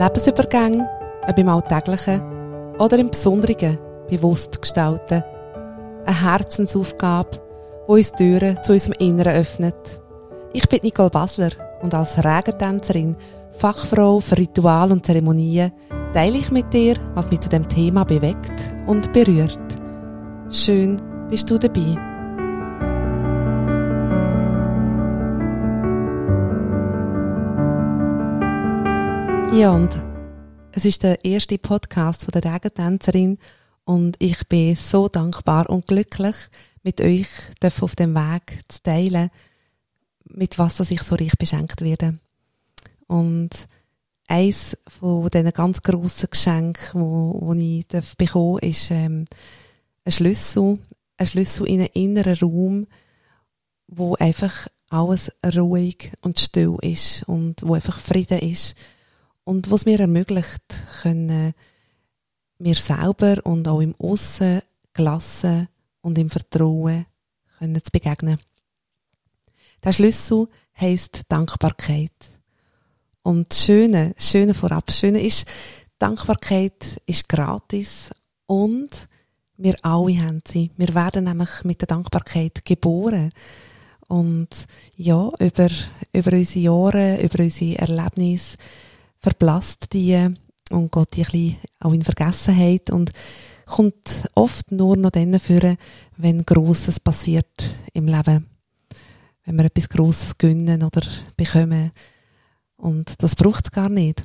Lebensübergänge, ob im Alltäglichen oder im Besonderen, bewusst gestalten. Eine Herzensaufgabe, die uns Türen zu unserem Inneren öffnet. Ich bin Nicole Basler und als Regentänzerin, Fachfrau für Ritual und Zeremonien, teile ich mit dir, was mich zu dem Thema bewegt und berührt. Schön bist du dabei. Ja, und es ist der erste Podcast von der Regentänzerin und ich bin so dankbar und glücklich, mit euch auf dem Weg zu teilen, mit was ich so reich beschenkt werde. Und eins von diesen ganz grossen Geschenken, wo, wo ich bekommen darf, ist ähm, ein Schlüssel, ein Schlüssel in einen inneren Raum, wo einfach alles ruhig und still ist und wo einfach Frieden ist und was mir ermöglicht, können mir selber und auch im Aussen gelassen und im Vertrauen können zu begegnen. Der Schlüssel heisst Dankbarkeit. Und das Schöne, das Schöne vorab, das Schöne ist, Dankbarkeit ist gratis und wir alle haben sie. Wir werden nämlich mit der Dankbarkeit geboren. Und ja, über, über unsere Jahre, über unsere Erlebnisse, verblasst die und geht die ein bisschen auch in Vergessenheit und kommt oft nur noch dann führen, wenn Grosses passiert im Leben. Wenn wir etwas Grosses gönnen oder bekommen. Und das braucht es gar nicht.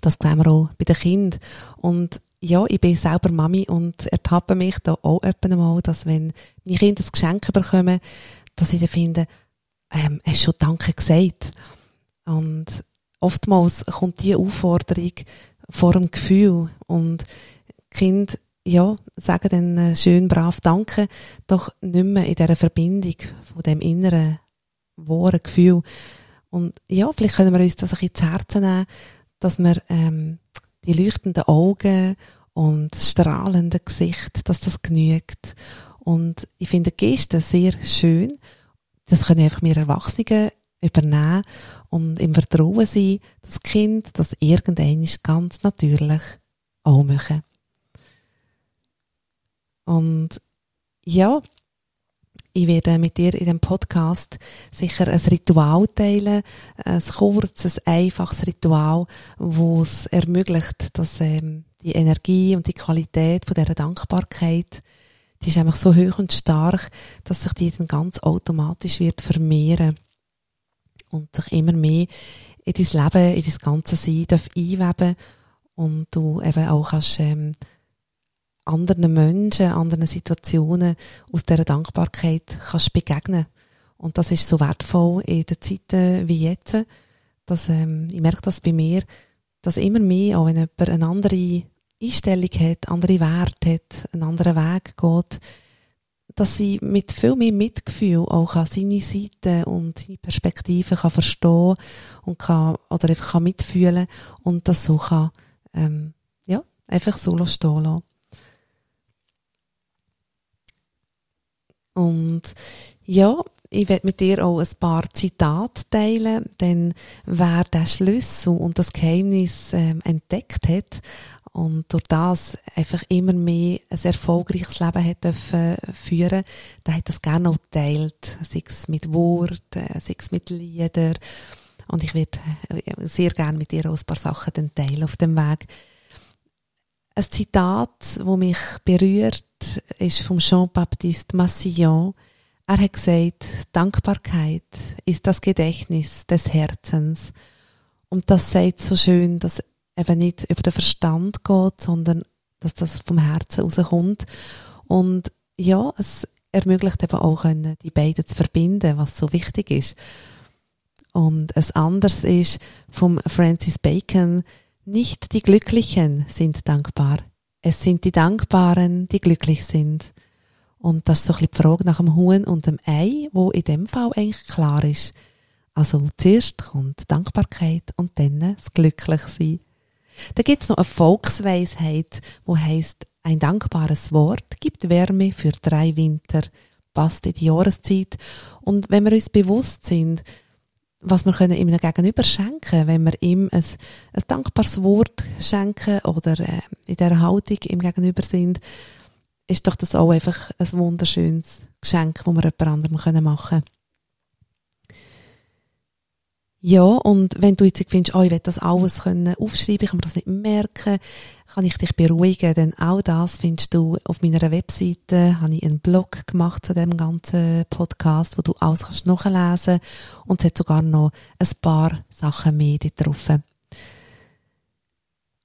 Das sehen wir auch bei den Kindern. Und ja, ich bin selber Mami und ertappe mich da auch öppen mal, dass wenn meine Kinder ein Geschenk bekommen, dass ich dann finde, ähm, hast schon Danke gesagt? Und oftmals kommt diese Aufforderung vor dem Gefühl und Kind ja, sagen dann äh, schön brav Danke, doch nicht mehr in dieser Verbindung von dem inneren, wahren Gefühl. Und ja, vielleicht können wir uns das ein bisschen zu Herzen nehmen, dass wir ähm, die leuchtenden Augen und das strahlende Gesicht, dass das genügt. Und ich finde Gesten sehr schön. Das können einfach wir Erwachsenen übernehmen und im Vertrauen sein, das Kind das irgendein ganz natürlich auch machen. Und ja, ich werde mit dir in dem Podcast sicher ein Ritual teilen, ein kurzes, einfaches Ritual, wo es ermöglicht, dass ähm, die Energie und die Qualität von dieser Dankbarkeit, die ist einfach so hoch und stark, dass sich die dann ganz automatisch wird vermehren und sich immer mehr in dein Leben, in dein ganze Sein darf einweben und du eben auch kannst, ähm, anderen Menschen, anderen Situationen aus dieser Dankbarkeit kannst begegnen. Und das ist so wertvoll in den Zeiten wie jetzt, dass, ähm, ich merke das bei mir, dass immer mehr, auch wenn jemand eine andere Einstellung hat, andere Werte hat, einen anderen Weg geht, dass sie mit viel mehr Mitgefühl auch an seine Seite und seine Perspektive kann verstehen und kann, oder einfach kann mitfühlen und das so kann, ähm, ja, einfach so stehen lassen. Und ja, ich werde mit dir auch ein paar Zitate teilen, denn wer den Schlüssel und das Geheimnis ähm, entdeckt hat, und durch das einfach immer mehr ein erfolgreiches Leben hat dürfen führen, da hat das gerne auch geteilt, sei es mit Worten, sei es mit Liedern. Und ich werde äh, sehr gerne mit dir auch ein paar Sachen dann teilen auf dem Weg. Ein Zitat, wo mich berührt, ist vom Jean-Baptiste Massillon. Er hat gesagt, Dankbarkeit ist das Gedächtnis des Herzens. Und das sagt so schön, dass eben nicht über den Verstand geht, sondern dass das vom Herzen rauskommt. Und ja, es ermöglicht eben auch können, die beiden zu verbinden, was so wichtig ist. Und es anders ist vom Francis Bacon, nicht die Glücklichen sind dankbar. Es sind die Dankbaren, die glücklich sind. Und das ist so ein bisschen die Frage nach dem Huhn und dem Ei, wo in dem Fall eigentlich klar ist. Also zuerst kommt Dankbarkeit und dann das Glücklichsein. Da gibt's noch eine Volksweisheit, wo heißt, ein dankbares Wort gibt Wärme für drei Winter, passt in die Jahreszeit. Und wenn wir uns bewusst sind, was wir können ihm Gegenüber schenken, wenn wir ihm ein, ein dankbares Wort schenken oder äh, in dieser Haltung ihm gegenüber sind, ist doch das auch einfach ein wunderschönes Geschenk, das wir jemand anderem machen können. Ja, und wenn du jetzt findest, oh, ich will das alles können aufschreiben, ich kann mir das nicht merken, kann ich dich beruhigen, denn auch das findest du auf meiner Webseite, habe ich einen Blog gemacht zu dem ganzen Podcast, wo du alles kannst nachlesen und es hat sogar noch ein paar Sachen mehr drauf.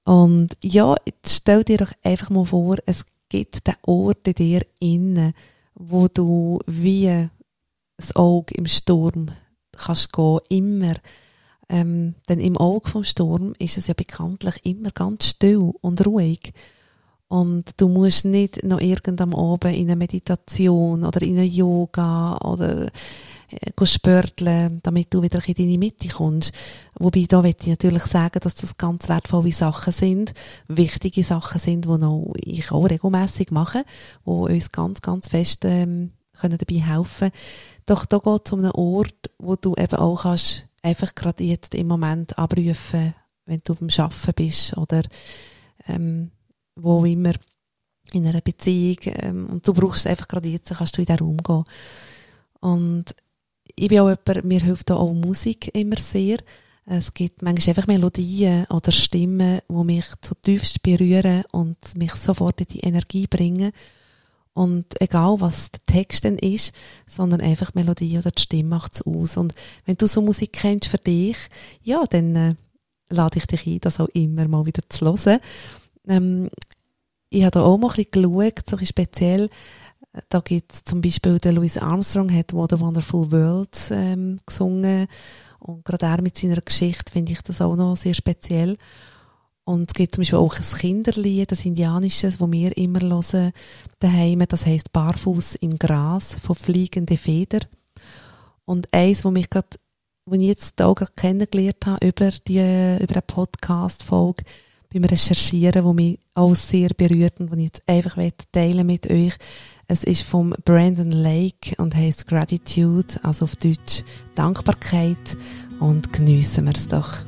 Und ja, jetzt stell dir doch einfach mal vor, es gibt den Ort in dir innen, wo du wie das Auge im Sturm kannst gehen, immer. Ähm, denn im Auge vom Sturm ist es ja bekanntlich immer ganz still und ruhig. Und du musst nicht noch irgendwann oben in eine Meditation oder in eine Yoga oder äh, spörteln, damit du wieder in deine Mitte kommst. Wobei, da möchte ich natürlich sagen, dass das ganz wertvolle Sachen sind, wichtige Sachen sind, die ich auch regelmässig mache, die uns ganz, ganz fest ähm, können dabei helfen Doch da geht es um einen Ort, wo du eben auch kannst, einfach gerade jetzt im Moment abrufen, wenn du beim Arbeiten bist oder ähm, wo immer in einer Beziehung ähm, und du brauchst es einfach gerade jetzt, kannst du in diesen Raum gehen. Und ich bin auch jemand, mir hilft auch Musik immer sehr. Es gibt manchmal einfach Melodien oder Stimmen, die mich zutiefst berühren und mich sofort in die Energie bringen. Und egal, was der Text denn ist, sondern einfach die Melodie oder die Stimme macht es aus. Und wenn du so Musik kennst für dich, ja, dann äh, lade ich dich ein, das auch immer mal wieder zu hören. Ähm, ich habe da auch mal ein bisschen geschaut, so ein speziell, da gibt es zum Beispiel der Louis Armstrong hat What a Wonderful World ähm, gesungen und gerade er mit seiner Geschichte finde ich das auch noch sehr speziell. Und es gibt zum Beispiel auch ein Kinderlied, das Indianisches, wo wir immer hören daheim. Das heißt Barfuß im Gras von Fliegende Feder. Und eins, wo mich gerade, wo ich jetzt auch gerade kennengelernt habe über die, über eine Podcast-Folge beim Recherchieren, wo mich auch sehr berührt und wo ich jetzt einfach teilen mit euch. Es ist vom Brandon Lake und heißt Gratitude, also auf Deutsch Dankbarkeit und geniessen wir es doch.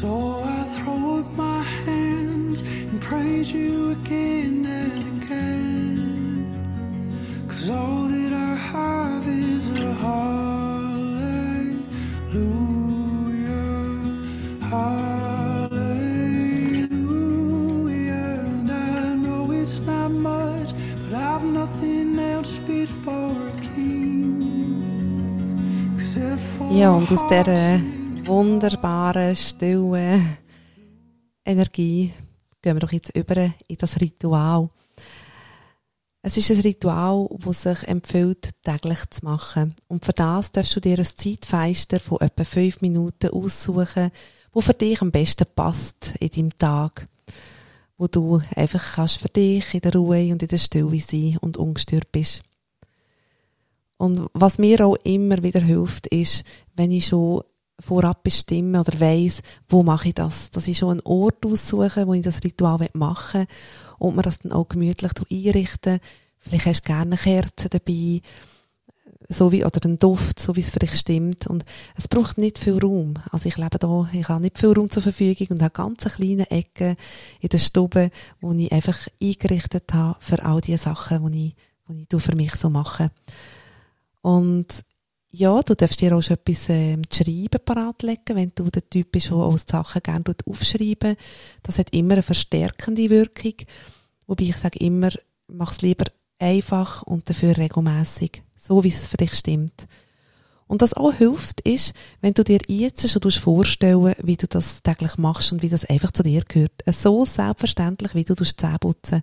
So I throw up my hands and praise you again and again. Cause all that I have is a hallelujah. hallelujah. And I know it's not much, but I've nothing else fit for a king. Ja, und aus dieser wunderbaren, stillen Energie gehen wir doch jetzt über in das Ritual. Es ist ein Ritual, das sich empfiehlt, täglich zu machen. Und für das darfst du dir ein Zeitfenster von etwa fünf Minuten aussuchen, wo für dich am besten passt in deinem Tag. Wo du einfach kannst für dich in der Ruhe und in der Stille sein und ungestört bist. Und was mir auch immer wieder hilft, ist, wenn ich schon vorab bestimme oder weiss, wo mache ich das. Dass ich schon einen Ort aussuche, wo ich das Ritual machen will und mir das dann auch gemütlich einrichten. Vielleicht hast du gerne Kerzen dabei, so wie, oder einen Duft, so wie es für dich stimmt. Und es braucht nicht viel Raum. Also ich lebe da, ich habe nicht viel Raum zur Verfügung und habe ganz kleine Ecken in der Stube, wo ich einfach eingerichtet habe für all die Sachen, die ich, die ich für mich so mache. Und ja, du darfst dir auch schon etwas ähm, zu schreiben parat legen, wenn du der Typ bist, der auch Sachen gerne aufschreiben Das hat immer eine verstärkende Wirkung. Wobei ich sage immer, mach es lieber einfach und dafür regelmäßig so wie es für dich stimmt. Und was auch hilft, ist, wenn du dir jetzt schon vorstellen wie du das täglich machst und wie das einfach zu dir gehört. So selbstverständlich, wie du die Zähne putzen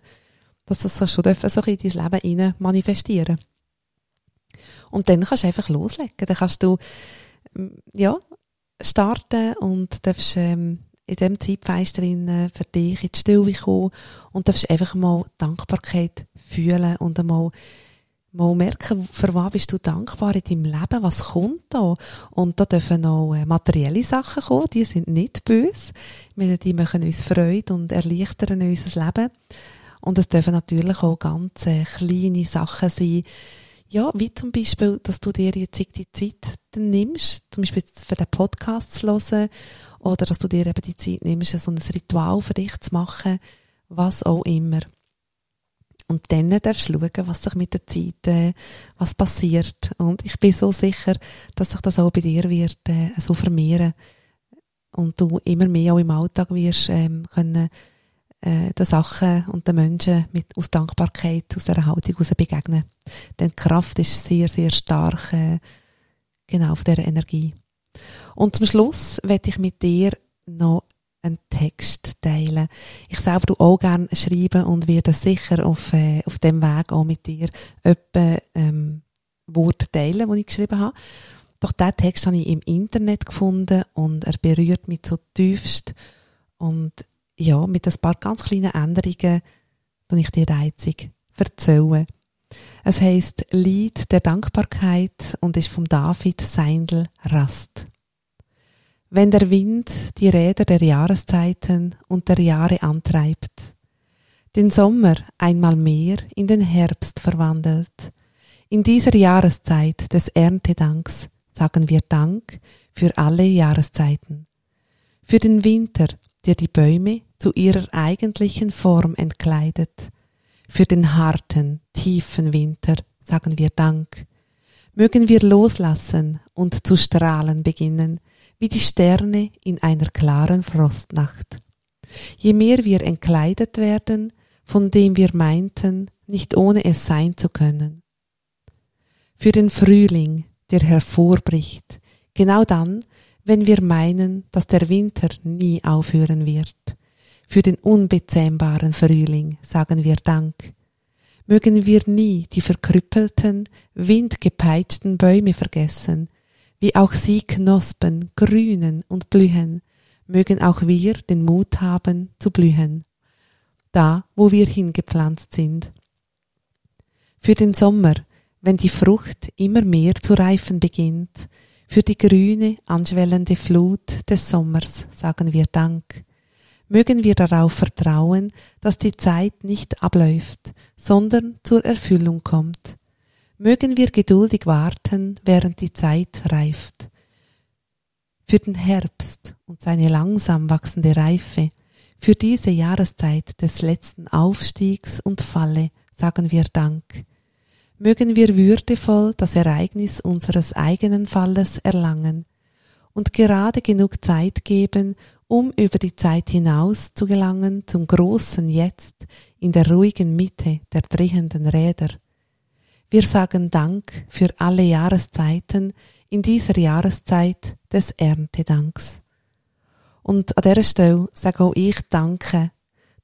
dass das schon so in dein Leben rein manifestieren Und dann kannst du einfach loslegen. Dann kannst du, mm, ja, starten und darfst, ähm, in diesem Zeitfenster für dich in die Stille kommen und darfst einfach mal Dankbarkeit fühlen und einmal mal merken, für was bist du dankbar in deinem Leben, was kommt da? Und da dürfen auch äh, materielle Sachen kommen, die sind nicht böse. Die machen uns Freude und erleichtern unser Leben. Und es dürfen natürlich auch ganz äh, kleine Sachen sein, ja, wie zum Beispiel, dass du dir jetzt die Zeit nimmst, zum Beispiel für den Podcast zu hören, oder dass du dir eben die Zeit nimmst, so ein Ritual für dich zu machen, was auch immer. Und dann darfst du schauen, was sich mit der Zeit, äh, was passiert. Und ich bin so sicher, dass sich das auch bei dir wird, äh, so vermehren. Und du immer mehr auch im Alltag wirst, ähm, können, äh, den Sachen und den Menschen mit, aus Dankbarkeit, aus dieser Haltung heraus begegnen. Denn Kraft ist sehr, sehr stark, äh, genau, auf dieser Energie. Und zum Schluss werde ich mit dir noch einen Text teilen. Ich selber auch gerne schreiben und werde sicher auf, äh, auf dem Weg auch mit dir etwa, ähm, Worte teilen, die ich geschrieben habe. Doch diesen Text habe ich im Internet gefunden und er berührt mich so tiefst und ja, mit ein paar ganz kleinen Änderungen, die ich dir einzig erzähle. Es heißt Lied der Dankbarkeit und ist vom David Seindl Rast. Wenn der Wind die Räder der Jahreszeiten und der Jahre antreibt, den Sommer einmal mehr in den Herbst verwandelt, in dieser Jahreszeit des Erntedanks sagen wir Dank für alle Jahreszeiten, für den Winter, der die Bäume zu ihrer eigentlichen Form entkleidet. Für den harten, tiefen Winter sagen wir Dank. Mögen wir loslassen und zu strahlen beginnen, wie die Sterne in einer klaren Frostnacht. Je mehr wir entkleidet werden, von dem wir meinten, nicht ohne es sein zu können. Für den Frühling, der hervorbricht, genau dann, wenn wir meinen, dass der Winter nie aufhören wird. Für den unbezähmbaren Frühling sagen wir Dank. Mögen wir nie die verkrüppelten, windgepeitschten Bäume vergessen, wie auch sie knospen, grünen und blühen, mögen auch wir den Mut haben zu blühen, da wo wir hingepflanzt sind. Für den Sommer, wenn die Frucht immer mehr zu reifen beginnt, für die grüne, anschwellende Flut des Sommers sagen wir Dank. Mögen wir darauf vertrauen, dass die Zeit nicht abläuft, sondern zur Erfüllung kommt. Mögen wir geduldig warten, während die Zeit reift. Für den Herbst und seine langsam wachsende Reife, für diese Jahreszeit des letzten Aufstiegs und Falle sagen wir Dank. Mögen wir würdevoll das Ereignis unseres eigenen Falles erlangen und gerade genug Zeit geben, um über die Zeit hinaus zu gelangen zum großen Jetzt in der ruhigen Mitte der drehenden Räder. Wir sagen Dank für alle Jahreszeiten in dieser Jahreszeit des Erntedanks. Und an dieser Stelle sage auch ich Danke.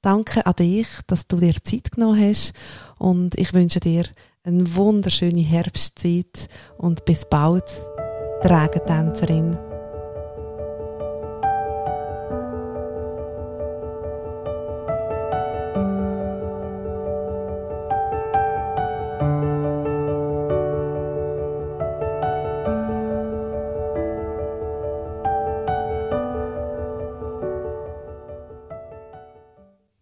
Danke an dich, dass du dir Zeit genommen hast und ich wünsche dir eine wunderschöne Herbstzeit und bis bald, Dragentänzerin.